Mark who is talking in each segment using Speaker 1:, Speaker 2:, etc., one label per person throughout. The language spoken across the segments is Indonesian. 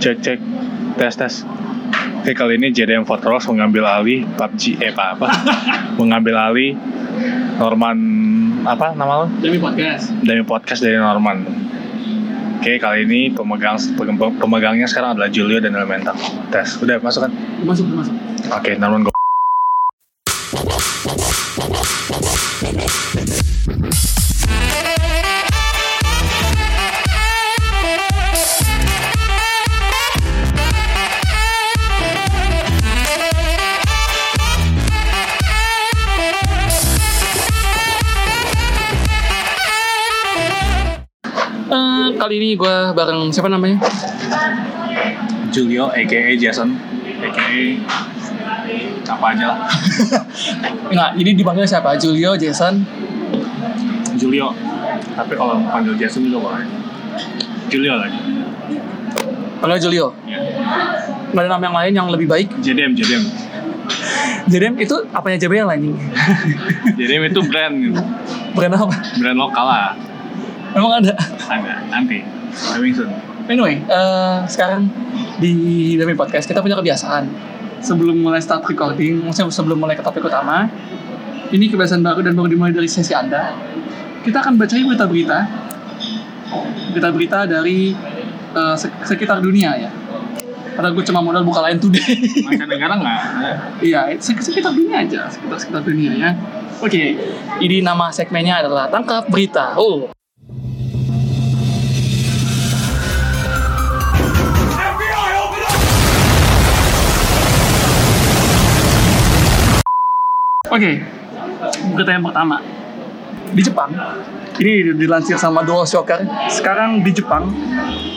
Speaker 1: Cek cek tes tes. Oke kali ini JDM Fortress mengambil alih PUBG eh apa apa mengambil alih Norman apa nama lo?
Speaker 2: Demi podcast.
Speaker 1: Dari podcast dari Norman. Oke kali ini pemegang pem- pemegangnya sekarang adalah Julio dan Elemental. Tes udah masuk kan?
Speaker 2: Masuk, masuk.
Speaker 1: Oke Norman
Speaker 2: kali ini gue bareng siapa namanya?
Speaker 1: Julio aka Jason aka apa aja lah.
Speaker 2: Enggak, ini dipanggil siapa? Julio, Jason.
Speaker 1: Julio. Tapi kalau panggil Jason juga boleh. Julio lagi.
Speaker 2: Panggil Julio.
Speaker 1: Ya.
Speaker 2: Nggak ada nama yang lain yang lebih baik.
Speaker 1: JDM JDM.
Speaker 2: Jadi itu apanya JBL anjing?
Speaker 1: JDM itu brand
Speaker 2: Brand apa?
Speaker 1: brand lokal lah.
Speaker 2: Emang ada.
Speaker 1: Nanti. Coming soon.
Speaker 2: Anyway, eh, sekarang di Demi Podcast kita punya kebiasaan. Sebelum mulai start recording, maksudnya sebelum mulai ke topik utama, ini kebiasaan baru dan baru dimulai dari sesi Anda. Kita akan bacain berita-berita, berita-berita dari sek- sekitar dunia ya. Karena gue cuma modal buka lain today.
Speaker 1: Mancanegara nggak?
Speaker 2: Iya, sek- sekitar dunia aja, sekitar sekitar dunia ya. Oke, ini nama segmennya adalah tangkap berita. Oh, Oke, berita yang pertama. Di Jepang, ini dilansir sama Duo Shocker. Sekarang di Jepang,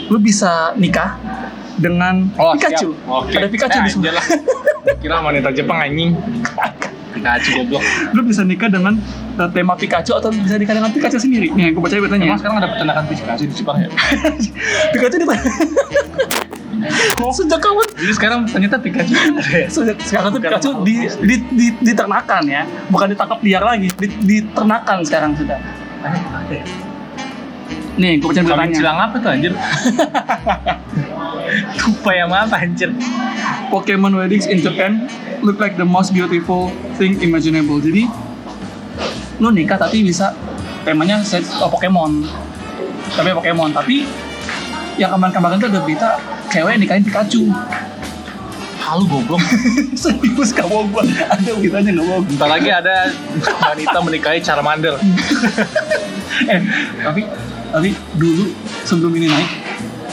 Speaker 2: lu bisa nikah dengan Pikachu.
Speaker 1: siap. Oke.
Speaker 2: Ada Pikachu
Speaker 1: Eh,
Speaker 2: di
Speaker 1: anjir lah. Kira wanita Jepang anjing. Pikachu goblok.
Speaker 2: lu bisa nikah dengan uh, tema Pikachu atau bisa nikah dengan Pikachu sendiri. Nih, gue baca beritanya.
Speaker 1: Emang sekarang ada peternakan Pikachu di Jepang ya?
Speaker 2: Pikachu di mana? Sejak kapan?
Speaker 1: Jadi sekarang ternyata Pikachu
Speaker 2: Sejak sekarang tuh Pikachu di, di, di, diternakan ya, bukan ditangkap liar lagi, di, diternakan sekarang sudah. Nih, gue
Speaker 1: Kami
Speaker 2: beritanya.
Speaker 1: silang apa tuh anjir? Tupai yang apa anjir?
Speaker 2: Pokemon weddings in Japan look like the most beautiful thing imaginable. Jadi lu nikah tapi bisa temanya set oh, Pokemon. Tapi Pokemon, tapi yang kemarin-kemarin tuh ada berita cewek nikahin Pikachu.
Speaker 1: Halu goblok.
Speaker 2: Serius gak bohong gua. Ada beritanya gak bohong.
Speaker 1: Bentar lagi ada wanita menikahi Charmander.
Speaker 2: Eh, tapi tapi dulu sebelum ini naik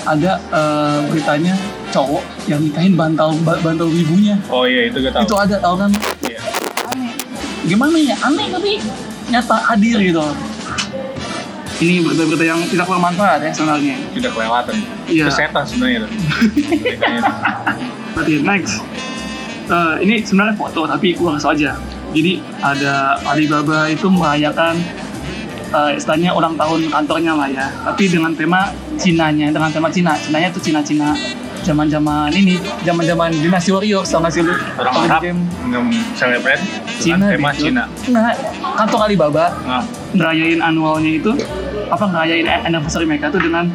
Speaker 2: ada eh, beritanya cowok yang nikahin bantal ba- bantal ibunya.
Speaker 1: Oh iya itu gue tahu.
Speaker 2: Itu ada tau kan?
Speaker 1: Iya.
Speaker 2: aneh gimana ya aneh tapi nyata hadir gitu ini berita-berita yang tidak bermanfaat ya sebenarnya
Speaker 1: Sudah kelewatan.
Speaker 2: Iya.
Speaker 1: Itu setan sebenarnya itu. Itu.
Speaker 2: berarti next Eh, ini sebenarnya foto tapi gua nggak aja jadi ada Alibaba itu merayakan eh, istilahnya ulang tahun kantornya lah ya tapi dengan tema Cinanya dengan tema Cina Cinanya tuh Cina-Cina zaman-zaman ini zaman-zaman dinasti Warriors tau gak sih lu
Speaker 1: Orang Arab
Speaker 2: game
Speaker 1: celebrate
Speaker 2: Cina
Speaker 1: tema
Speaker 2: gitu.
Speaker 1: Cina.
Speaker 2: nah kantor Alibaba
Speaker 1: Nah,
Speaker 2: ngerayain annualnya itu apa ngerayain anniversary mereka tuh dengan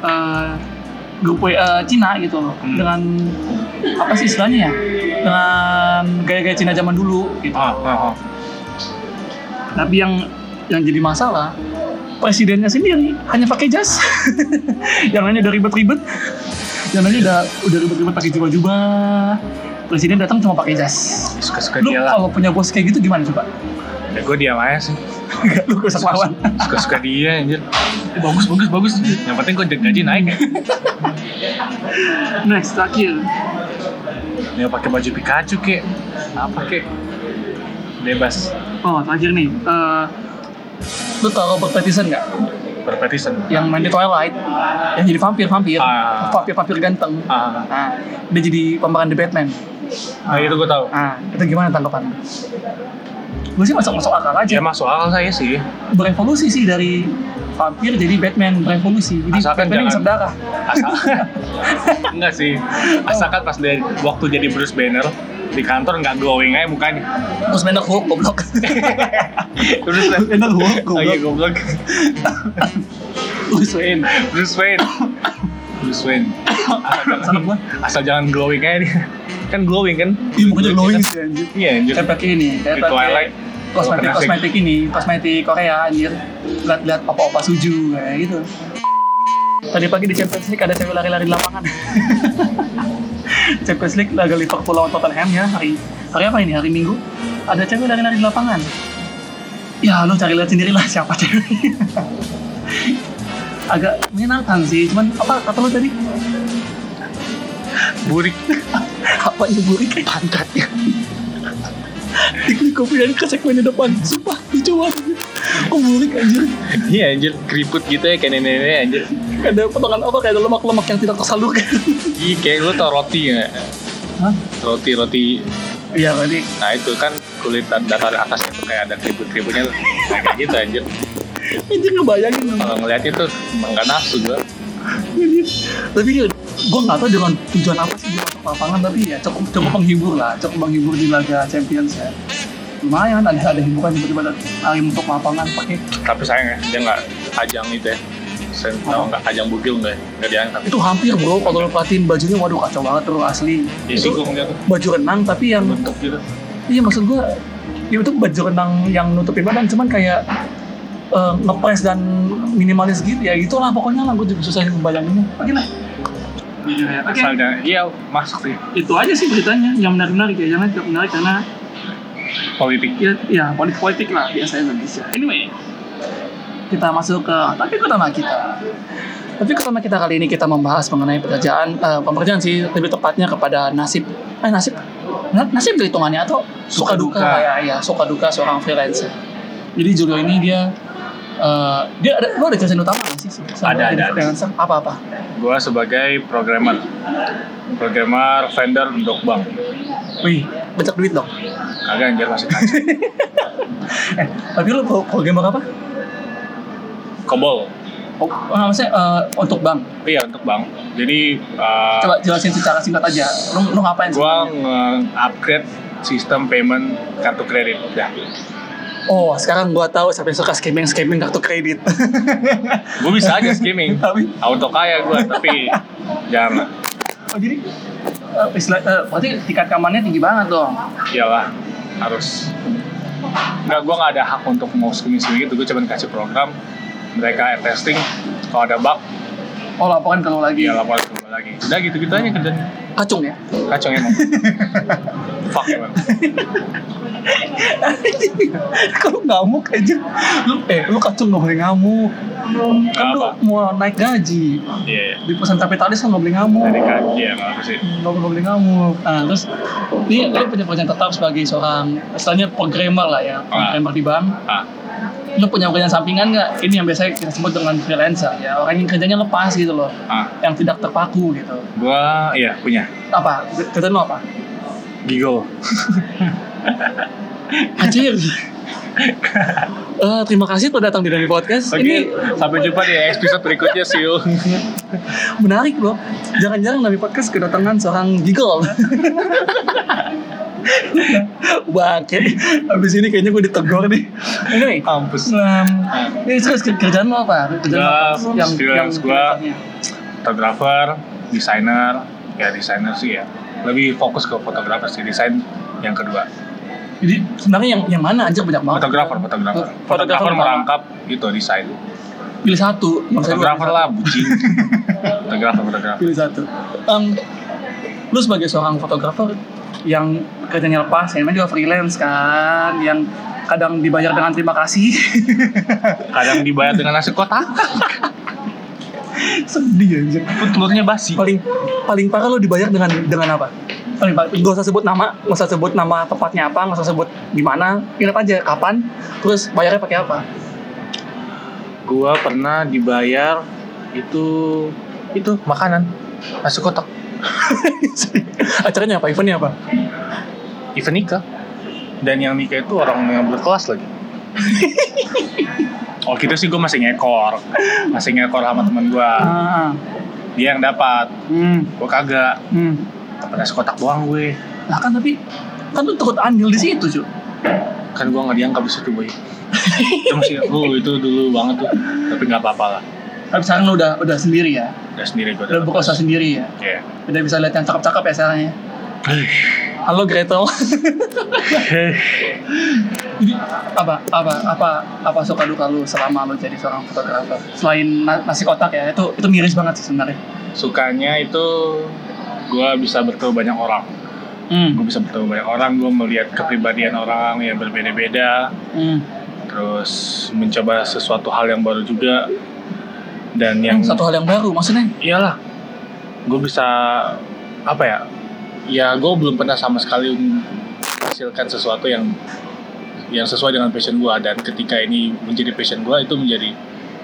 Speaker 2: eh, grup WA Cina gitu loh.
Speaker 1: Hmm.
Speaker 2: dengan apa sih istilahnya ya? Dengan gaya-gaya Cina zaman dulu gitu.
Speaker 1: Ah, ah, ah.
Speaker 2: tapi yang yang jadi masalah presidennya sendiri hanya pakai jas. Yang lainnya udah ribet-ribet. Yang lainnya udah udah ribet-ribet pakai jubah-jubah presiden datang cuma pakai jas
Speaker 1: Suka-suka
Speaker 2: lu
Speaker 1: dia lah.
Speaker 2: kalau punya bos kayak gitu gimana coba
Speaker 1: Ya gue diam aja sih.
Speaker 2: lu gak usah lawan
Speaker 1: Suka-suka dia anjir. Eh, bagus bagus bagus. Yang penting kok gaji naik ya.
Speaker 2: next terakhir
Speaker 1: Ya pakai baju Pikachu kek. Apa kek? Bebas.
Speaker 2: Oh, terakhir nih. eh lu tau Robert Pattinson nggak?
Speaker 1: Berpetisan.
Speaker 2: Yang main di Twilight, yang jadi vampir vampir,
Speaker 1: Ah.
Speaker 2: vampir vampir ganteng.
Speaker 1: Ah,
Speaker 2: Nah, dia jadi pemeran The Batman.
Speaker 1: Ah itu gue tahu.
Speaker 2: Ah, itu gimana tanggapan? Gue sih masuk masuk akal aja.
Speaker 1: Ya masuk akal saya sih.
Speaker 2: Berevolusi sih dari vampir jadi Batman berevolusi. Jadi
Speaker 1: Asalkan
Speaker 2: Batman
Speaker 1: jangan-
Speaker 2: ngisep darah.
Speaker 1: Asal enggak sih. Asalkan pas dari waktu jadi Bruce Banner di kantor nggak glowing aja mukanya.
Speaker 2: Terus Banner Hulk goblok.
Speaker 1: Bruce
Speaker 2: Banner Hulk
Speaker 1: Oh iya
Speaker 2: goblok.
Speaker 1: goblok.
Speaker 2: Bruce Wayne.
Speaker 1: Bruce Wayne. Bruce Wayne.
Speaker 2: Sana gua.
Speaker 1: asal jangan glowing aja dia kan glowing kan
Speaker 2: Iya, makanya glowing sih anjir.
Speaker 1: iya anjir
Speaker 2: Kayak pakai ini, kayak pakai
Speaker 1: Twilight
Speaker 2: kosmetik kosmetik ini, kosmetik Korea anjir. Lihat-lihat opa-opa suju kayak gitu. Tadi pagi di Champions League ada cewek lari-lari di lapangan. Champions League laga Liverpool lawan Tottenham ya hari hari apa ini hari Minggu ada cewek lari-lari di lapangan. Ya lu cari lihat sendirilah siapa cewek. Agak menyenangkan sih, cuman apa kata lu tadi?
Speaker 1: Burik
Speaker 2: Apa itu burik?
Speaker 1: pantatnya
Speaker 2: Diklik kopi dan ke segmen di depan. Sumpah, banget. Kok burik anjir?
Speaker 1: iya anjir keriput gitu ya kayak nenek-nenek anjir
Speaker 2: Ada potongan apa kayak ada lemak-lemak yang tidak tersalurkan.
Speaker 1: iya kayak lu tau roti nggak
Speaker 2: Hah?
Speaker 1: roti roti
Speaker 2: Iya tadi
Speaker 1: nah itu kan kulit dasar atasnya tuh kayak ada keriput-keriputnya Nah, kayak gitu anjir
Speaker 2: anjir ngebayangin
Speaker 1: kalau ngeliat itu emang gak nafsu
Speaker 2: Anjir. Tapi gue nggak tahu dengan tujuan apa sih dia masuk lapangan tapi ya cukup cukup menghibur lah, cukup menghibur di laga Champions ya. Lumayan ada ada hiburan tiba-tiba ada Arim untuk lapangan pakai
Speaker 1: tapi sayang ya dia nggak ajang itu ya. Tau nggak ajang bugil nggak ya? nggak diangkat.
Speaker 2: Itu hampir bro kalau lo perhatiin bajunya waduh kacau banget bro asli.
Speaker 1: Ya
Speaker 2: itu baju renang tapi yang
Speaker 1: bentuk gitu.
Speaker 2: Iya maksud gue itu baju renang yang nutupin badan cuman kayak eh, ngepres dan minimalis gitu ya gitulah pokoknya lah gue juga susah membayanginnya oke lah Oke.
Speaker 1: asal jangan iya masuk sih.
Speaker 2: Itu aja sih beritanya. Yang menarik-menarik ya jangan tidak menarik karena
Speaker 1: politik.
Speaker 2: Ya, ya politik politik lah biasa Indonesia anyway kita masuk ke topik utama kita. Topik utama kita kali ini kita membahas mengenai pekerjaan eh, pekerjaan sih lebih tepatnya kepada nasib. Eh nasib? Na- nasib hitungannya atau suka duka?
Speaker 1: Suka-duka.
Speaker 2: kayak ya suka duka seorang freelancer. Jadi Julio ini dia eh, dia ada lu ada kerjaan utama nggak sih? Sama
Speaker 1: Ada, ada.
Speaker 2: freelancer apa apa
Speaker 1: gua sebagai programmer. Programmer vendor untuk bank.
Speaker 2: Wih banyak duit dong.
Speaker 1: Kagak anjir masih kacau
Speaker 2: eh tapi lu pro- programmer apa?
Speaker 1: Kobol.
Speaker 2: Oh, ah, maksudnya eh, untuk bank?
Speaker 1: Iya untuk bank. Jadi uh,
Speaker 2: Coba jelasin secara singkat aja. Lu, lu ngapain
Speaker 1: gua nge-upgrade sistem payment kartu kredit. Ya
Speaker 2: Oh, sekarang gua tahu siapa yang suka scamming-scamming kartu kredit.
Speaker 1: gua bisa aja skimming
Speaker 2: Tapi,
Speaker 1: auto kaya gua tapi jangan
Speaker 2: oh jadi, eh, istilah, eh, berarti tingkat keamanannya tinggi banget dong.
Speaker 1: iyalah harus. Nggak gua nggak ada hak untuk mau skimming skimming gitu. Gua cuma kasih program mereka testing. Kalau ada bug
Speaker 2: Oh, laporan kalau lagi?
Speaker 1: ya lapor ke gua lagi udah gitu gitu aja kerjaan
Speaker 2: kacung ya.
Speaker 1: kacau emang fuck emang
Speaker 2: kalau ngamuk aja, lu eh lu kacung nggak boleh ngamuk. Kan lu mau naik gaji.
Speaker 1: iya iya
Speaker 2: Di perusahaan kapitalis kan nggak boleh ngamuk.
Speaker 1: dari kaji ya nggak sih
Speaker 2: nggak nggak boleh ngamuk. Nah, terus ini lu punya pekerjaan tetap sebagai seorang, istilahnya programmer lah ya, programmer di bank.
Speaker 1: ah
Speaker 2: lu punya pekerjaan sampingan nggak? Ini yang biasa kita sebut dengan freelancer ya orang yang kerjanya lepas gitu loh,
Speaker 1: ah
Speaker 2: yang tidak terpaku gitu.
Speaker 1: gua iya punya
Speaker 2: Apa? Kerjaan lu apa?
Speaker 1: giggle
Speaker 2: Anjir. Eh, terima kasih telah datang di Dani Podcast.
Speaker 1: Oke,
Speaker 2: Ini
Speaker 1: sampai jumpa di episode berikutnya, see you.
Speaker 2: menarik loh. Jangan-jangan Dani Podcast kedatangan seorang giggle. Bangke. Habis ini kayaknya gue ditegur nih. Anyway,
Speaker 1: Kampus.
Speaker 2: um, ini terus kerjaan lo apa? Kerjaan lo apa?
Speaker 1: Gua freelance gua.
Speaker 2: freelancernya.
Speaker 1: Fotografer, desainer, ya desainer sih ya. Lebih fokus ke fotografer sih, desain yang kedua.
Speaker 2: Jadi sebenarnya yang yang mana aja banyak banget.
Speaker 1: Fotografer, fotografer.
Speaker 2: Fotografer
Speaker 1: merangkap itu desain.
Speaker 2: Pilih satu.
Speaker 1: Fotografer lah, bucin. Fotografer, fotografer.
Speaker 2: pilih satu. Em, lu sebagai seorang fotografer yang kerjanya lepas, yang juga freelance kan, yang kadang dibayar dengan terima kasih.
Speaker 1: Kadang dibayar dengan nasi kotak,
Speaker 2: Sedih aja.
Speaker 1: telurnya basi.
Speaker 2: Paling paling parah lu dibayar dengan dengan apa? Paling parah. Gak usah sebut nama, gak usah sebut nama tepatnya apa, gak usah sebut di mana. Ingat aja kapan, terus bayarnya pakai apa?
Speaker 1: Gua pernah dibayar itu itu makanan nasi kotak
Speaker 2: Acaranya apa? Eventnya apa?
Speaker 1: event nikah. Dan yang nikah itu orang yang berkelas lagi. Oh gitu sih gue masih ngekor. Masih ngekor sama temen gue
Speaker 2: Ah,
Speaker 1: dia yang dapat.
Speaker 2: Hmm,
Speaker 1: gue kagak.
Speaker 2: Hmm.
Speaker 1: dapat nasi kotak doang gue.
Speaker 2: Lah kan tapi kan lu turut andil di situ cuy.
Speaker 1: kan gue nggak dianggap di situ boy. Itu masih oh itu dulu banget tuh. Tapi nggak apa-apa lah
Speaker 2: Tapi sekarang lu udah udah sendiri ya.
Speaker 1: Udah sendiri gue
Speaker 2: Udah buka usaha sendiri ya.
Speaker 1: Iya.
Speaker 2: Udah bisa lihat yang cakep-cakep ya sekarang ya. Halo Gretel. Jadi apa apa apa apa suka duka lu selama lu jadi seorang fotografer? Selain na- nasi kotak ya, itu itu miris banget sih sebenarnya.
Speaker 1: Sukanya itu gue bisa bertemu banyak orang.
Speaker 2: Hmm.
Speaker 1: Gue bisa bertemu banyak orang, gue melihat kepribadian orang yang berbeda-beda.
Speaker 2: Hmm.
Speaker 1: Terus mencoba sesuatu hal yang baru juga. Dan yang
Speaker 2: Satu hal yang baru maksudnya.
Speaker 1: iyalah gue bisa apa ya ya gue belum pernah sama sekali menghasilkan sesuatu yang yang sesuai dengan passion gue dan ketika ini menjadi passion gue itu menjadi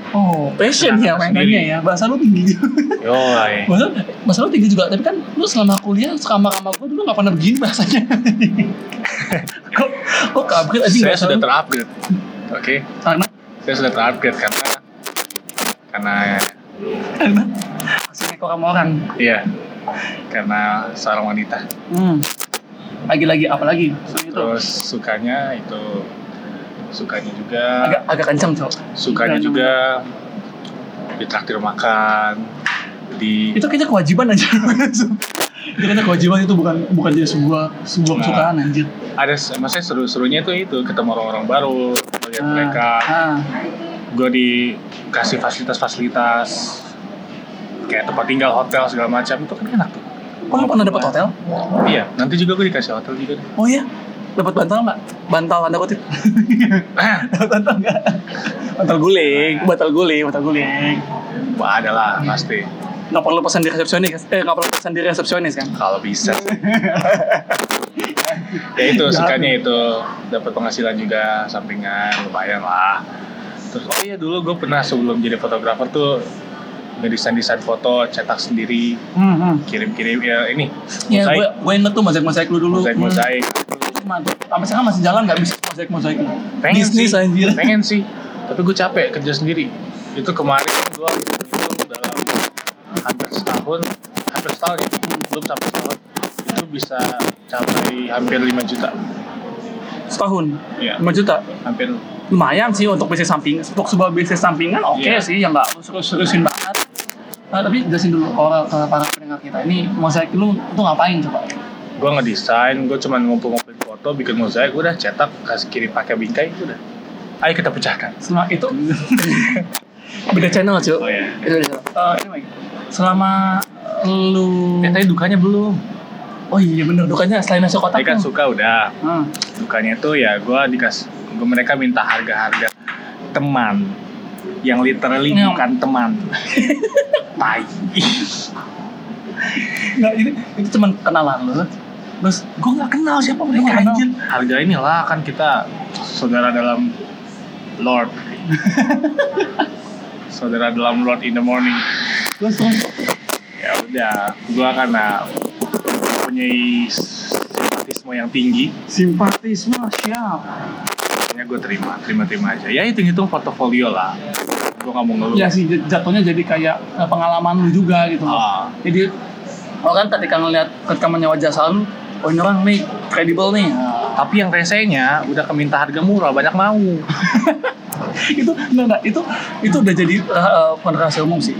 Speaker 2: Oh, passion ya mainannya ya. Bahasa lu tinggi juga.
Speaker 1: yoi
Speaker 2: Bahasa, bahasa lu tinggi juga, tapi kan lu selama kuliah sama sama gue dulu gak pernah begini bahasanya. kok kok kabrit aja
Speaker 1: saya sudah
Speaker 2: lu?
Speaker 1: terupgrade oke
Speaker 2: Karena
Speaker 1: saya sudah terupgrade karena karena
Speaker 2: karena masih ekor sama orang.
Speaker 1: iya karena seorang wanita
Speaker 2: Hmm. Lagi-lagi apalagi? Itu
Speaker 1: terus sukanya itu sukanya juga
Speaker 2: agak agak kencang cok.
Speaker 1: sukanya
Speaker 2: Sukanya
Speaker 1: juga ditraktir makan di
Speaker 2: Itu kayaknya kewajiban aja. itu kayaknya kewajiban itu bukan bukan jadi sebuah sebuah
Speaker 1: Nah.
Speaker 2: kesukaan anjir.
Speaker 1: ada maksudnya seru-serunya itu itu ketemu orang-orang baru melihat
Speaker 2: Ah,
Speaker 1: mereka
Speaker 2: ah.
Speaker 1: Gue dikasih fasilitas-fasilitas kayak tempat tinggal hotel segala macam itu kan enak tuh
Speaker 2: Oh, lu pernah dapat hotel?
Speaker 1: iya nanti juga gue dikasih hotel juga deh.
Speaker 2: Oh iya. Dapat bantal nggak? Bantal tanda kutip. Dapat bantal nggak? Bantal guling, bantal guling, bantal guling.
Speaker 1: wah ada lah pasti
Speaker 2: Nggak perlu pesan di resepsionis, eh nggak perlu pesan di resepsionis kan?
Speaker 1: kalau bisa ya itu sukanya itu dapat penghasilan juga sampingan lumayan lah terus oh iya dulu gue pernah sebelum jadi fotografer tuh ngedesain desain foto cetak sendiri
Speaker 2: Hmm, hmm.
Speaker 1: kirim-kirim ya ini
Speaker 2: Ya,
Speaker 1: mosaik
Speaker 2: gue gue inget tuh mozaik mozaik lu dulu.
Speaker 1: mosaik
Speaker 2: Hmm.
Speaker 1: mosaik
Speaker 2: Mantap. Sampai sekarang masih jalan nggak bisa mozaik mozaik
Speaker 1: pengen
Speaker 2: Bisnis
Speaker 1: sih
Speaker 2: anjir.
Speaker 1: pengen sih tapi gue capek kerja sendiri itu kemarin gue dalam hampir setahun hampir setahun ya belum sampai setahun itu bisa capai hampir 5 juta
Speaker 2: Setahun,
Speaker 1: ya
Speaker 2: 5 juta.
Speaker 1: hampir
Speaker 2: Lumayan sih untuk bisnis samping. Untuk sebuah bisnis sampingan oke
Speaker 1: Iya.
Speaker 2: sih, yang nggak serius-seriusin banget. Nah, tapi jelasin dulu orang- ke para pendengar kita. Ini mozaik lu tuh ngapain coba?
Speaker 1: gue ngedesain gue cuman ngumpul-ngumpulin foto bikin mozaik udah cetak kasih kirim pakai bingkai udah ayo kita pecahkan
Speaker 2: Selama itu beda channel cuy.
Speaker 1: oh ya
Speaker 2: Itu beda channel. Eh, anyway, selama lu
Speaker 1: eh tadi dukanya belum
Speaker 2: Oh iya bener dukanya selain nasi kotak
Speaker 1: kan suka udah
Speaker 2: Hmm.
Speaker 1: dukanya tuh ya gue dikasih mereka minta harga-harga teman yang literally
Speaker 2: Ngam.
Speaker 1: bukan teman tai
Speaker 2: Nggak, ini itu cuman kenalan lu. Terus gue nggak kenal siapa mereka anjir.
Speaker 1: harga inilah kan kita saudara dalam Lord saudara dalam Lord in the morning
Speaker 2: Terus
Speaker 1: ya udah gua karena mempunyai simpatisme yang tinggi
Speaker 2: simpatisme siap.
Speaker 1: Gue terima terima terima aja ya hitung hitung portofolio lah gue nggak mau ngeluh
Speaker 2: Ya sih jatuhnya jadi kayak eh, pengalaman lu juga gitu.
Speaker 1: Ah,
Speaker 2: Jadi orang ketika ngeliat ketika menyewa jasa lu, oh ini orang nih kredibel nih. Nah,
Speaker 1: tapi yang resenya udah keminta harga murah banyak mau
Speaker 2: itu enggak, enggak, itu itu udah jadi uh, bukan rahasia umum sih.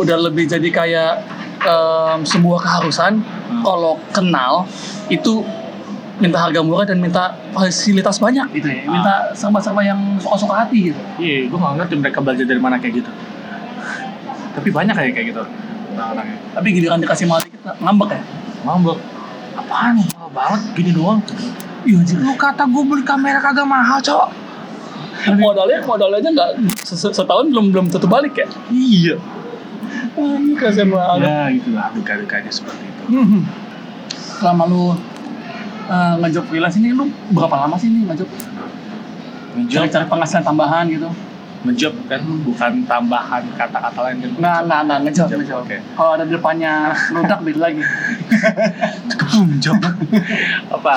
Speaker 2: Udah lebih jadi kayak em, sebuah keharusan
Speaker 1: Hmm.
Speaker 2: kalau kenal itu minta harga murah dan minta fasilitas banyak gitu ya. Minta serba-serba yang suka-suka hati gitu.
Speaker 1: iya gue nggak ngerti mereka belajar dari mana kayak gitu tapi banyak kayak kayak gitu orang-orangnya
Speaker 2: Tapi giliran dikasih mahal dikit ngambek ya.
Speaker 1: ngambek apaan mahal banget gini doang
Speaker 2: Iya anjir.
Speaker 1: lu kata gue beli kamera kagak mahal cowok
Speaker 2: modalnya modalnya aja nggak se- setahun belum belum tentu balik ya.
Speaker 1: iya
Speaker 2: Ah, kasihan banget.
Speaker 1: ya gitulah duka-dukanya seperti itu
Speaker 2: Hmm. Selama lu uh, ngejob freelance ini lu berapa lama sih nih ngejob?
Speaker 1: ngejob
Speaker 2: Cari-cari penghasilan tambahan gitu?
Speaker 1: ngejob kan bukan tambahan kata-kata lain kan
Speaker 2: Nggak, nggak, nggak ngejob,
Speaker 1: Ngejob,
Speaker 2: ngejob.
Speaker 1: oke.
Speaker 2: Kalau ada di depannya ludak beda lagi.
Speaker 1: ngejob apa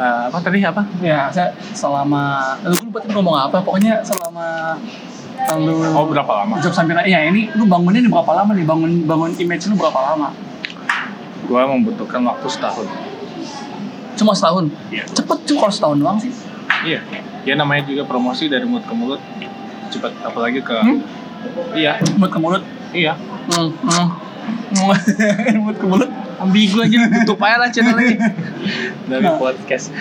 Speaker 1: Eh, apa tadi apa
Speaker 2: Ya, saya selama, lu lupa tadi ngomong apa, pokoknya selama lu
Speaker 1: oh berapa lama
Speaker 2: job sampingan, ya ini lu bangunnya ini berapa lama nih, bangun bangun image lu berapa lama?
Speaker 1: gua membutuhkan waktu setahun
Speaker 2: Cuma setahun?
Speaker 1: Iya.
Speaker 2: Cepet cuma kalau setahun doang sih.
Speaker 1: iya ya namanya juga promosi dari mulut ke mulut cepat apalagi ke
Speaker 2: Hmm?
Speaker 1: iya
Speaker 2: mulut ke mulut
Speaker 1: iya
Speaker 2: hmm, hmm. mulut ke mulut
Speaker 1: ambigu aja tutup aja lah channel ini dari
Speaker 2: Nah.
Speaker 1: podcast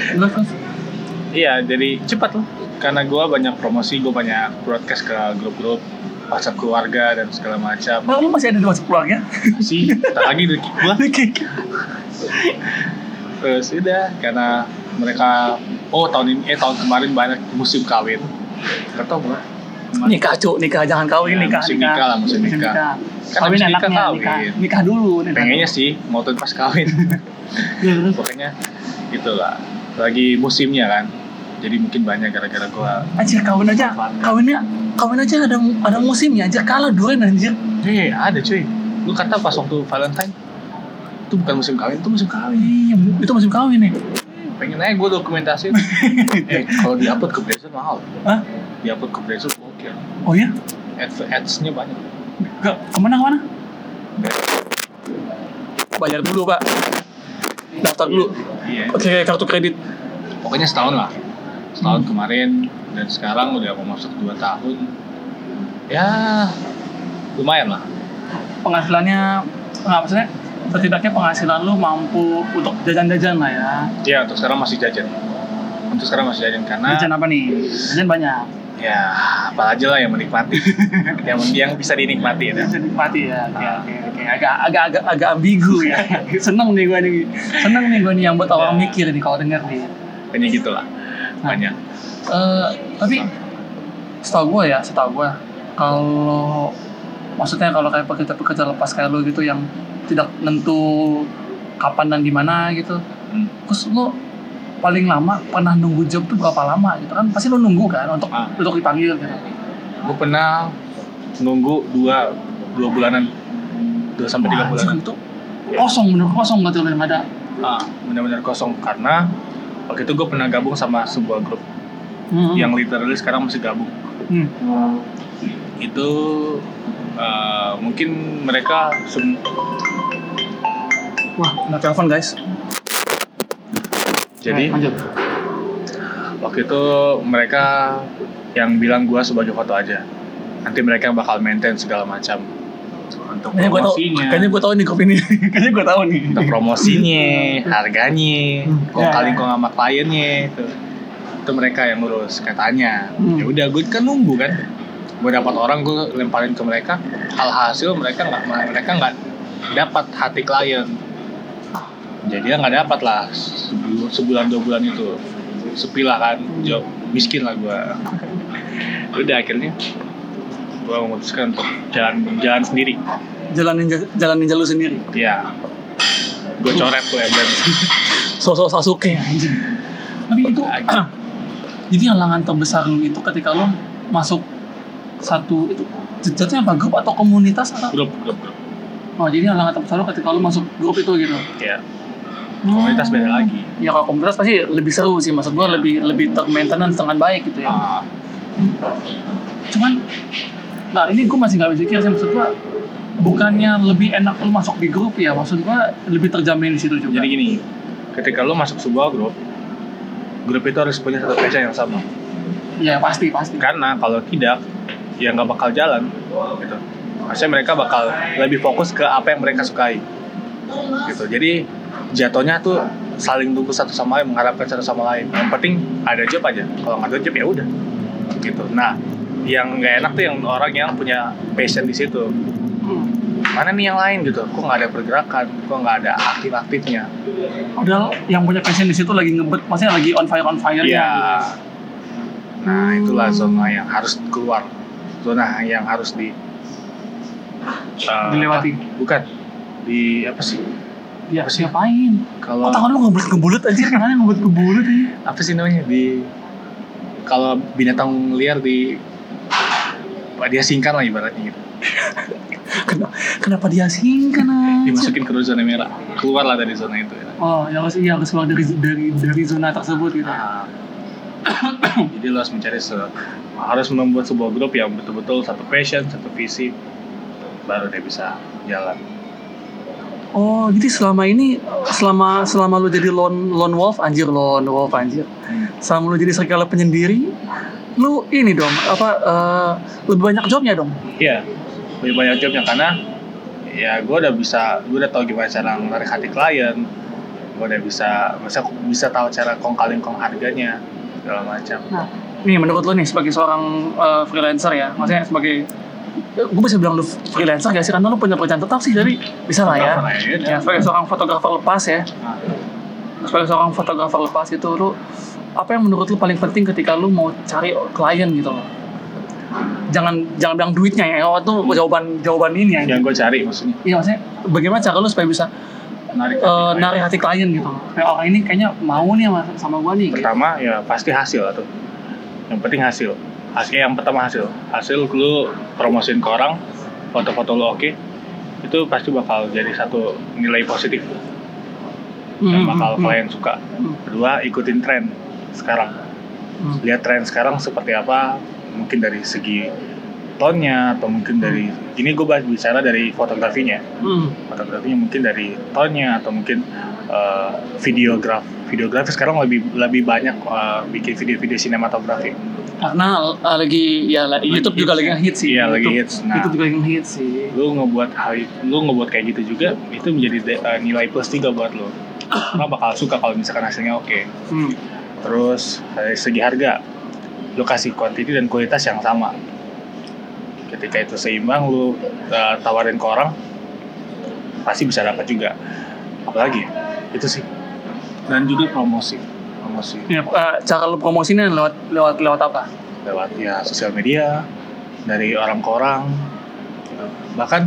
Speaker 1: iya jadi cepat loh karena gue banyak promosi gue banyak broadcast ke grup-grup WhatsApp keluarga dan segala macam
Speaker 2: Bang, lu masih ada di masuk keluarga?
Speaker 1: sih tak lagi dari gue
Speaker 2: Oke.
Speaker 1: Terus udah karena mereka oh tahun ini eh tahun kemarin banyak musim kawin. Gak tau gue
Speaker 2: nikah cuk. Nikah jangan kawin
Speaker 1: Ya,
Speaker 2: nikah
Speaker 1: musim nikah. lah, musim nikah. Kan
Speaker 2: kawin
Speaker 1: habis nikah, kawin.
Speaker 2: nikah nikah dulu nikah
Speaker 1: pengennya sih mau tuh pas kawin.
Speaker 2: Iya,
Speaker 1: pokoknya itulah. Lagi musimnya kan. Jadi mungkin banyak gara-gara gue
Speaker 2: anjir kawin aja. Kawinnya kawin aja ada ada musimnya. Anjir kalah durian anjir.
Speaker 1: Eh, ada cuy. Lu kata pas waktu Valentine itu bukan musim kawin, itu musim kawin.
Speaker 2: iya itu musim kawin nih
Speaker 1: Pengen aja gue dokumentasiin. eh, kalau diupload ke Brazil mahal.
Speaker 2: Hah?
Speaker 1: Diupload ke Brazil oke.
Speaker 2: oh iya
Speaker 1: Ads ads-nya banyak.
Speaker 2: ke ke mana ke mana bayar dulu pak daftar dulu
Speaker 1: Iya.
Speaker 2: oke kartu kredit
Speaker 1: Pokoknya setahun lah. Setahun kemarin dan sekarang udah mau masuk 2 tahun. Ya lumayan lah.
Speaker 2: penghasilannya nggak maksudnya setidaknya penghasilan lu mampu untuk jajan-jajan lah ya
Speaker 1: Ya untuk sekarang masih jajan. Untuk sekarang masih jajan karena
Speaker 2: jajan apa nih jajan banyak
Speaker 1: ya apa aja lah yang menikmati. yang yang bisa dinikmati ya.
Speaker 2: bisa nikmati ya oke oke oke agak agak agak agak ambigu ya seneng nih gue nih seneng nih gue nih yang buat orang
Speaker 1: Ya.
Speaker 2: mikir nih kalau denger nih
Speaker 1: Kayaknya gitulah. Banyak.
Speaker 2: Eh, tapi setahu gue ya setahu gue kalau maksudnya kalau kayak pekerja-pekerja lepas kayak lu gitu yang tidak nentu kapan dan di mana gitu
Speaker 1: Hmm.
Speaker 2: terus lu paling lama pernah nunggu job tuh berapa lama gitu kan pasti lu nunggu kan untuk
Speaker 1: Ah.
Speaker 2: untuk dipanggil gitu
Speaker 1: gue pernah nunggu dua dua bulanan dua sampai tiga bulanan
Speaker 2: itu kosong bener kosong berarti lu yang ada
Speaker 1: ah benar-benar kosong karena waktu itu gue pernah gabung sama sebuah grup
Speaker 2: Hmm.
Speaker 1: yang literally sekarang masih gabung
Speaker 2: Hmm.
Speaker 1: itu eh, mungkin mereka sem-
Speaker 2: wah kena telepon guys.
Speaker 1: Jadi
Speaker 2: Nah, lanjut.
Speaker 1: waktu itu mereka yang bilang gue sebagai foto aja. Nanti mereka bakal maintain segala macam untuk
Speaker 2: kayaknya tau
Speaker 1: promosinya.
Speaker 2: kayaknya gue tau nih grup ini. Kayaknya gue tau nih.
Speaker 1: Untuk promosinya, harganya, kok
Speaker 2: Ya,
Speaker 1: kali kok sama kliennya itu, itu mereka yang ngurus katanya.
Speaker 2: Hmm.
Speaker 1: Ya udah, gue kan nunggu kan, gue dapat orang gue lemparin ke mereka, alhasil mereka nggak mereka nggak dapat hati klien, jadi ya nggak dapat lah sebu- sebulan dua bulan itu, sepi lah kan, job miskin lah gue. Udah akhirnya gue memutuskan untuk jalan jalan sendiri.
Speaker 2: jalanin jalanin jalur sendiri?
Speaker 1: Ya, gue coret tuh brand.
Speaker 2: sosok Sasuke anjing. Tapi itu jadi halangan terbesar lu itu ketika lu masuk satu itu jatuhnya apa? Grup atau komunitas atau?
Speaker 1: Grup grup grup.
Speaker 2: Oh jadi halangan terbesar lu ketika lu masuk grup itu gitu?
Speaker 1: Ya komunitas beda lagi.
Speaker 2: Ya kalau komunitas pasti lebih seru sih. Maksud gua lebih lebih termaintenance dengan baik gitu ya.
Speaker 1: Ah,
Speaker 2: cuman nah ini gua masih nggak bisa pikir sih. Maksud gua bukannya lebih enak lu masuk di grup ya? Maksud gua lebih terjamin di situ juga.
Speaker 1: Jadi gini ketika lo masuk sebuah grup grup itu harus punya satu passion yang sama.
Speaker 2: Ya pasti pasti.
Speaker 1: Karena kalau tidak ya nggak bakal jalan gitu. Maksudnya mereka bakal lebih fokus ke apa yang mereka sukai gitu. Jadi jatuhnya tuh saling tunggu satu sama lain mengharapkan satu sama lain. Yang penting ada job aja. Kalau nggak ada job ya udah gitu. Nah yang nggak enak tuh yang orang yang punya passion di situ. Mana nih yang lain gitu? Kok nggak ada pergerakan kok nggak ada aktif aktifnya
Speaker 2: Padahal yang punya passion di situ lagi ngebet, maksudnya lagi on fire on fire
Speaker 1: Iya. Nah, itulah zona yang harus keluar. Zona yang harus di uh,
Speaker 2: Dilewati.
Speaker 1: Bukan. Di apa sih?
Speaker 2: Ya,
Speaker 1: Apa sih?
Speaker 2: siapain?
Speaker 1: Kalau
Speaker 2: Oh, tangan lu ngebulet ngebulet aja, tangannya ngebulet ngebulet aja.
Speaker 1: apa sih namanya di kalau binatang liar di dia singkan lah ibaratnya gitu.
Speaker 2: Kenapa, kenapa diasingkan aja?
Speaker 1: Dimasukin ke zona merah. Keluarlah dari zona itu ya.
Speaker 2: Oh, yang harus iya harus keluar dari dari dari zona tersebut gitu.
Speaker 1: Nah, jadi lo harus mencari se- harus membuat sebuah grup yang betul-betul satu passion, satu visi, baru dia bisa jalan.
Speaker 2: Oh, jadi selama ini selama selama lu jadi lone lone wolf anjir lone wolf anjir. Selama lu jadi serigala penyendiri, lu ini dong apa eh, lebih banyak jobnya dong
Speaker 1: Iya, lebih banyak jobnya karena ya gue udah bisa, gue udah tahu gimana cara menarik hati klien, gue udah bisa, bisa bisa tahu cara kong kaling kong harganya segala macam.
Speaker 2: Nah, nih menurut lu nih sebagai seorang eh, freelancer ya, maksudnya sebagai gue bisa bilang lu freelancer gak sih karena lu punya pekerjaan tetap sih jadi bisa lah ya.
Speaker 1: Ya,
Speaker 2: Ya, sebagai seorang fotografer lepas ya,
Speaker 1: Nah,
Speaker 2: sebagai seorang fotografer lepas itu lu apa yang menurut lu paling penting ketika lu mau cari klien gitu loh? Jangan jangan bilang duitnya ya, oh itu jawaban jawaban ini ya.
Speaker 1: yang gue cari maksudnya
Speaker 2: Iya maksudnya bagaimana cara lu supaya bisa
Speaker 1: menarik hati
Speaker 2: eh,
Speaker 1: klien.
Speaker 2: narik hati klien gitu. Kayak orang ini kayaknya mau nih sama, sama gua nih. Gitu.
Speaker 1: Pertama ya pasti hasil tuh. Yang penting hasil. Hasil yang pertama hasil. Hasil lu promosiin ke orang, foto-foto lu oke, itu pasti bakal jadi satu nilai positif yang
Speaker 2: Hmm,
Speaker 1: bakal
Speaker 2: hmm,
Speaker 1: klien suka.
Speaker 2: Hmm.
Speaker 1: Kedua, ikutin tren sekarang.
Speaker 2: hmm.
Speaker 1: Lihat tren sekarang seperti apa, mungkin dari segi tonnya atau mungkin dari ini gue bahas bicara dari fotografinya
Speaker 2: Hmm.
Speaker 1: fotografinya mungkin dari tonnya atau mungkin eh, videograf videografi sekarang lebih lebih banyak eh, bikin video-video sinematografi
Speaker 2: Karena uh, lagi ya la- YouTube juga lagi
Speaker 1: hits.
Speaker 2: ngehits sih.
Speaker 1: Iya, lagi hits. Nah.
Speaker 2: YouTube juga lagi ngehits sih.
Speaker 1: lu ngebuat hal lu ngebuat kayak gitu juga itu menjadi de- eh, nilai plus juga buat lo karena bakal suka kalau misalkan hasilnya oke
Speaker 2: Hmm.
Speaker 1: terus dari segi harga lu kasih quantity dan kualitas yang sama ketika itu seimbang lu uh, tawarin ke orang pasti bisa dapat juga apalagi itu sih dan juga promosi promosi
Speaker 2: Ya, uh, cara lu promosinya lewat lewat lewat apa?
Speaker 1: lewat ya sosial media dari orang ke orang gitu. bahkan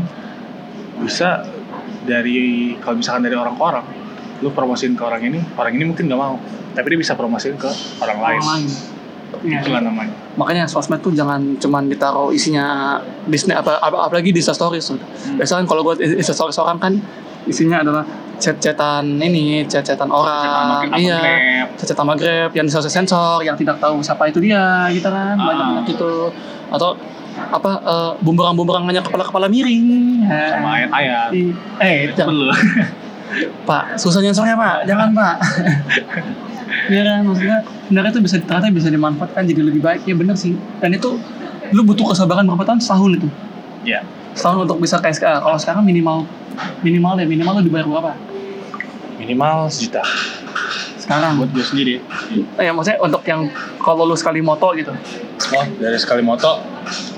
Speaker 1: bisa dari kalau misalkan dari orang ke orang lu promosiin ke orang ini orang ini mungkin nggak mau tapi dia bisa promosiin ke orang lain
Speaker 2: Orang lain. Iya,
Speaker 1: itulah namanya.
Speaker 2: Makanya sosmed tuh jangan cuman ditaruh isinya Disney apa, apa apalagi di Insta stories. Tuh. Biasanya kan kalau gue Insta stories orang kan isinya adalah chat-chatan ini, chat-chatan orang, iya, chat sama Grab yang disensor sensor, yang tidak tahu siapa itu dia, gitu kan,
Speaker 1: Ah.
Speaker 2: banyak banyak gitu, atau apa eh, bumerang-bumerang hanya kepala-kepala miring,
Speaker 1: sama
Speaker 2: Eh,
Speaker 1: ayat-ayat
Speaker 2: eh,
Speaker 1: itu
Speaker 2: jangan,
Speaker 1: lu
Speaker 2: Pak, susah nyensornya Pak, jangan Pak. Iya kan, maksudnya sebenarnya itu bisa ternyata bisa dimanfaatkan jadi lebih baik, ya bener sih. Dan itu lu butuh kesabaran berapa tahun? Setahun itu.
Speaker 1: ya
Speaker 2: Setahun untuk bisa ke SKA. Kalau sekarang minimal minimal ya minimal lu dibayar berapa?
Speaker 1: minimal sejuta
Speaker 2: Sekarang.
Speaker 1: buat gue sendiri
Speaker 2: Eh, ya maksudnya untuk yang kalau lu sekali moto gitu.
Speaker 1: oh dari sekali moto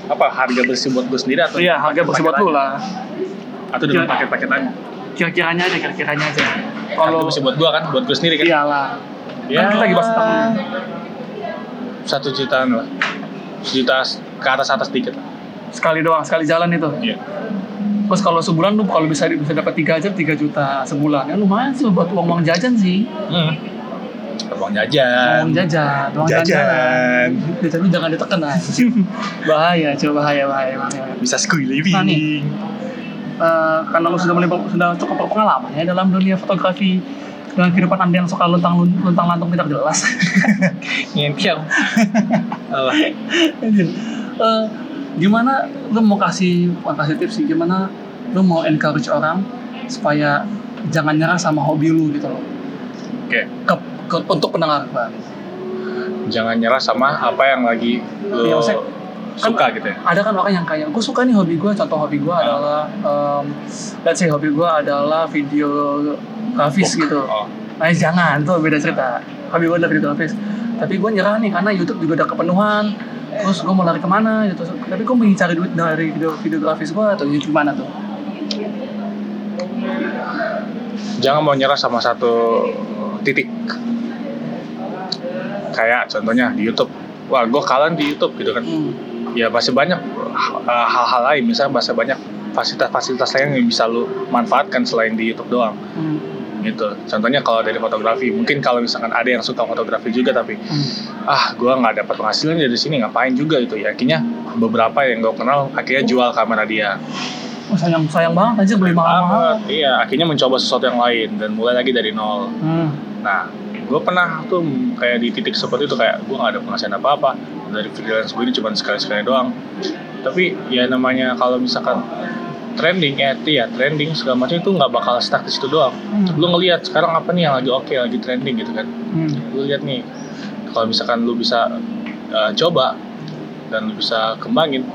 Speaker 1: apa harga bersih buat gue sendiri atau
Speaker 2: Iya, harga bersih buat lu lah.
Speaker 1: atau dengan paket-paketannya
Speaker 2: Kira-kiranya aja, kira-kiranya aja. Kalau
Speaker 1: bersih buat gue kan buat gue sendiri kan
Speaker 2: iyalah.
Speaker 1: Ya
Speaker 2: Kan kita lagi bahas tentang
Speaker 1: satu jutaan lah sejuta ke atas atas dikit lah
Speaker 2: sekali doang, sekali jalan itu.
Speaker 1: iya
Speaker 2: Terus kalau sebulan lu kalau bisa bisa dapat 3 jam 3 juta sebulan. Ya lumayan sih buat uang uang jajan sih.
Speaker 1: hmm. uang jajan
Speaker 2: Uang jajan, uang jajan.
Speaker 1: jajan
Speaker 2: jangan ditekan ah. bahaya, coba bahaya, bahaya, bahaya.
Speaker 1: bisa school living
Speaker 2: Nah, nih. Eh, karena lu sudah sudah cukup berpengalaman ya dalam dunia fotografi dengan kehidupan anda yang suka luntang luntang lantung tidak jelas.
Speaker 1: ngentil apa
Speaker 2: Eh, gimana lu mau kasih mau kasih tips sih gimana lu mau encourage orang supaya jangan nyerah sama hobi lu gitu loh.
Speaker 1: oke
Speaker 2: Ke, ke- untuk pendengar gua.
Speaker 1: jangan nyerah sama apa yang lagi
Speaker 2: Iya,
Speaker 1: suka gitu ya
Speaker 2: Ada kan orang yang kayak gue suka nih hobi gue, contoh hobi gue adalah um, let's say hobi gue adalah video grafis gitu.
Speaker 1: oh
Speaker 2: Nah, jangan tuh beda cerita. Hobi gue adalah video grafis. Tapi gue nyerah nih karena YouTube juga udah kepenuhan. Terus gue mau lari ke mana gitu. Tapi gue pengen cari duit dari video video grafis gue atau YouTube mana tuh?
Speaker 1: jangan mau nyerah sama satu titik kayak contohnya di YouTube wah gue kalah di YouTube gitu kan
Speaker 2: Hmm.
Speaker 1: Ya masih banyak uh, hal-hal lain. Misalnya masih banyak fasilitas-fasilitas lain yang bisa lu manfaatkan selain di YouTube doang.
Speaker 2: Hmm.
Speaker 1: gitu. Contohnya kalau dari fotografi mungkin kalau misalkan ada yang suka fotografi juga tapi
Speaker 2: Hmm.
Speaker 1: ah gue nggak dapat penghasilan dari sini ngapain juga? Itu ya akhirnya beberapa yang gue kenal akhirnya jual kamera dia.
Speaker 2: Oh, sayang sayang banget aja beli mahal-mahal.
Speaker 1: iya akhirnya mencoba sesuatu yang lain dan mulai lagi dari nol.
Speaker 2: Hmm.
Speaker 1: Nah, gue pernah tuh kayak di titik seperti itu kayak gue gak ada penghasilan apa-apa dari freelance gue ini cuma sekali-sekali doang. Tapi ya namanya kalau misalkan trending, ya ya trending segala macam itu nggak bakal stuck di situ doang.
Speaker 2: Hmm.
Speaker 1: Lu ngelihat sekarang apa nih yang lagi oke, lagi trending gitu kan.
Speaker 2: Hmm.
Speaker 1: Lu lihat nih, kalau misalkan lu bisa uh, coba dan lu bisa kembangin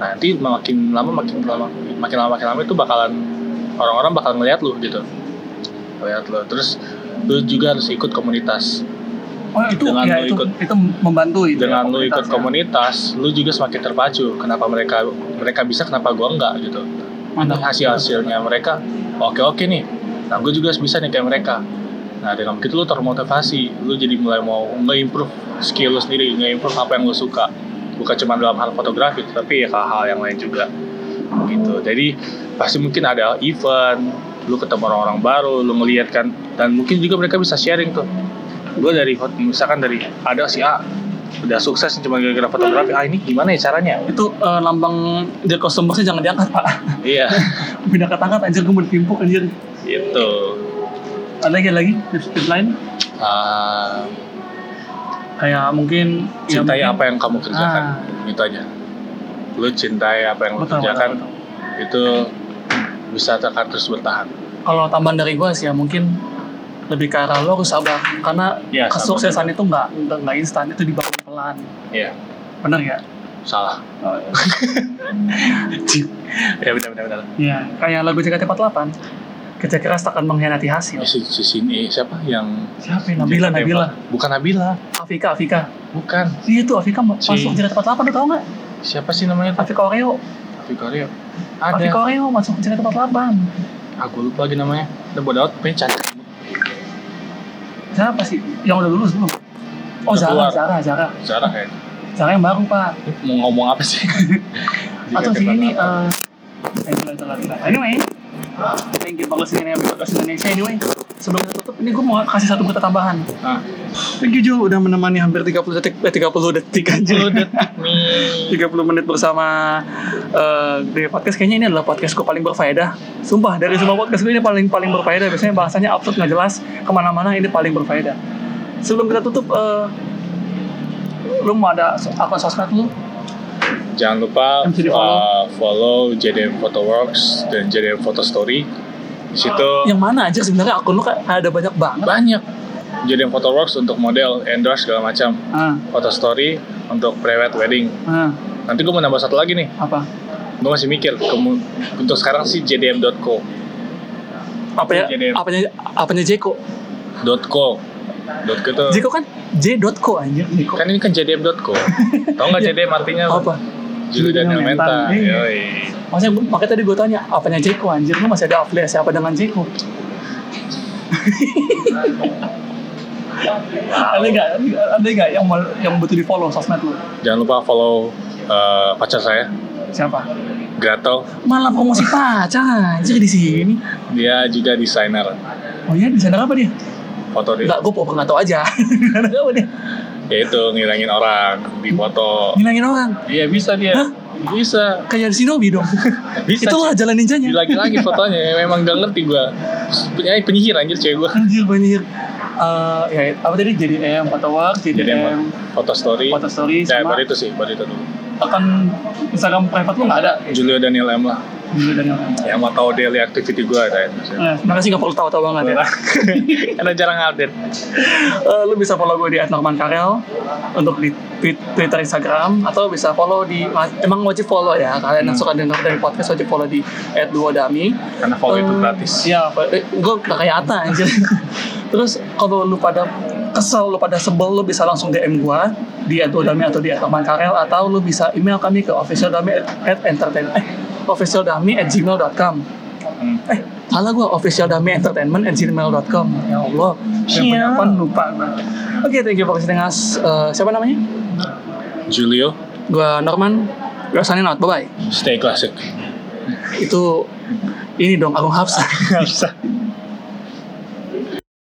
Speaker 1: nah nanti makin lama makin lama makin lama makin lama itu bakalan orang-orang bakal ngeliat lu gitu ngeliat lu terus lu juga harus ikut komunitas
Speaker 2: Oh itu
Speaker 1: Dengan
Speaker 2: ya
Speaker 1: lu
Speaker 2: itu,
Speaker 1: ikut-
Speaker 2: itu membantu itu ya,
Speaker 1: dengan lu ikut
Speaker 2: komunitas ya.
Speaker 1: komunitas lu juga semakin terpacu. Kenapa mereka mereka bisa kenapa gua enggak gitu.
Speaker 2: Mantap.
Speaker 1: hasil hasilnya mereka oke oke nih. Nah gue juga bisa nih kayak mereka. Nah dengan begitu lu termotivasi. Lu jadi mulai mau nge-improve skill lu sendiri nge-improve apa yang lu suka. Bukan cuma dalam hal fotografi tapi ya hal-hal yang lain juga. Gitu. Jadi pasti mungkin ada event lu ketemu orang-orang baru lu ngeliat kan. Dan mungkin juga mereka bisa sharing tuh gue dari misalkan dari ada si A udah sukses cuma gara-gara fotografi ah ini gimana ya caranya
Speaker 2: Itu eh, lambang dari customersnya jangan diangkat pak.
Speaker 1: iya
Speaker 2: Pindah ke anjir gue ditimpuk anjir.
Speaker 1: gitu
Speaker 2: Ada lagi lagi tips, tips lain?
Speaker 1: Ah,
Speaker 2: Kayak mungkin ya
Speaker 1: cintai
Speaker 2: mungkin-
Speaker 1: apa yang kamu kerjakan
Speaker 2: Ah.
Speaker 1: gitu aja lu cintai apa yang lu
Speaker 2: Betul,
Speaker 1: kerjakan
Speaker 2: betul, betul.
Speaker 1: itu bisa akan terus bertahan
Speaker 2: Kalau tambahan dari gue sih ya mungkin lebih ke arah lo harus sabar. Karena
Speaker 1: Iya, sabar.
Speaker 2: kesuksesan itu nggak nggak nggak instan itu dibangun pelan.
Speaker 1: Iya.
Speaker 2: Bener ya
Speaker 1: salah. Ya benar benar benar
Speaker 2: ya kayak lagu JKT48 kerja keras takkan mengkhianati hasil.
Speaker 1: Ya, si, si sini siapa yang
Speaker 2: siapa ya? Nabila Nabila?
Speaker 1: Bukan Nabila.
Speaker 2: Afika Afika.
Speaker 1: Bukan.
Speaker 2: Iya tuh Afika ma-
Speaker 1: Si-
Speaker 2: masuk JKT48 lo tau nggak?
Speaker 1: Siapa sih namanya
Speaker 2: Afika Oreo.
Speaker 1: Afika
Speaker 2: Afika
Speaker 1: ada.
Speaker 2: Oreo masuk JKT48
Speaker 1: ah gue lupa lagi namanya. Udah bodoh pengen cantik
Speaker 2: siapa sih? Yang udah lulus belum? Oh Zara. Zara Zara.
Speaker 1: Zara kayak
Speaker 2: Zara yang baru pak.
Speaker 1: Mau ngomong apa sih?
Speaker 2: Atau si ini eh anyway thank you banget sini yang podcast Indonesia. Anyway sebelum kita tutup ini gue mau kasih satu berita tambahan.
Speaker 1: Ah.
Speaker 2: Thank you Jo udah menemani hampir 30 detik eh 30 detik aja
Speaker 1: detik nih
Speaker 2: 30 menit bersama eh di podcast. Kayaknya ini adalah podcastku paling berfaedah. Sumpah dari semua podcast gue ini paling paling berfaedah. Biasanya bahasanya absurd nggak jelas. Ke mana-mana ini paling berfaedah. Sebelum kita tutup eh lu mau ada akun sosmed lu
Speaker 1: Jangan lupa uh, follow JDM Photoworks dan JDM Photo Story. Di situ
Speaker 2: yang mana aja sebenarnya? Akun lu kayak ada banyak banget.
Speaker 1: Banyak. JDM Photoworks untuk model, endorse segala macam.
Speaker 2: ah,
Speaker 1: Photo Story untuk private wedding.
Speaker 2: ah,
Speaker 1: Nanti gue mau nambah satu lagi nih.
Speaker 2: apa
Speaker 1: Gue masih mikir. Untuk sekarang sih JDM.co.
Speaker 2: apa ya
Speaker 1: JDM.
Speaker 2: apanya apanya Jeko
Speaker 1: .co. .co itu
Speaker 2: Jeko kan J.co anjir Jeko
Speaker 1: kan ini kan JDM.co. Tahu nggak JDM artinya
Speaker 2: apa
Speaker 1: Juli Daniel Mental.
Speaker 2: Iya.
Speaker 1: Yoi.
Speaker 2: Maksudnya makanya tadi gue tanya apanya Jeko anjir lu masih ada afiliasi apa dengan Jeko ada nggak ada nggak yang mau yang butuh di follow sosmed lu
Speaker 1: Jangan lupa follow uh, pacar saya,
Speaker 2: siapa
Speaker 1: Grato.
Speaker 2: malah promosi pacar anjir di sini
Speaker 1: Dia juga desainer
Speaker 2: oh iya di sana apa dia
Speaker 1: foto dia.
Speaker 2: nggak gue pokoknya nggak tahu aja tahu dia
Speaker 1: Ya itu ngilangin orang di foto.
Speaker 2: ngilangin orang
Speaker 1: Iya bisa dia.
Speaker 2: Hah?
Speaker 1: Bisa.
Speaker 2: kayak di Shinobi dong
Speaker 1: Bisa.
Speaker 2: itulah jalan ninjanya
Speaker 1: lagi-lagi fotonya memang gak ngerti gua. Punya penyihir anjir cewek gua.
Speaker 2: anjir banyak Eh, ya apa tadi JDM foto work JDM
Speaker 1: Foto story.
Speaker 2: foto story
Speaker 1: Ya,
Speaker 2: sama
Speaker 1: baru itu sih, baru itu dulu.
Speaker 2: akan Instagram private lu nggak ada
Speaker 1: Julio Daniel M lah.
Speaker 2: Dulu dan yang
Speaker 1: Yang mau tahu daily activity gua ada itu.
Speaker 2: Nah, makasih nggak perlu tahu-tahu banget ya.
Speaker 1: Karena jarang update.
Speaker 2: Eh, lu bisa follow gue di @normankarel untuk di Twitter, Instagram atau bisa follow di emang wajib follow ya kalian yang suka denger dari podcast wajib follow di @duodami.
Speaker 1: Karena follow itu
Speaker 2: Eh,
Speaker 1: gratis.
Speaker 2: Iya, gue gak kayak Ata anjir. Terus kalau lu pada kesel, lu pada sebel, lu bisa langsung DM gua di @duodami atau di @normankarel atau lu bisa email kami ke officialdami at entertain eh officialdami at gmail.com
Speaker 1: Hmm.
Speaker 2: eh salah gue official dami entertainment at gmail.com ya Allah yang apa lupa oke thank you for listening us. Eh, siapa namanya?
Speaker 1: Julio,
Speaker 2: gue Norman. Gue signing out. Bye bye
Speaker 1: stay classic.
Speaker 2: itu ini dong Agung Hafsa.
Speaker 1: Bisa.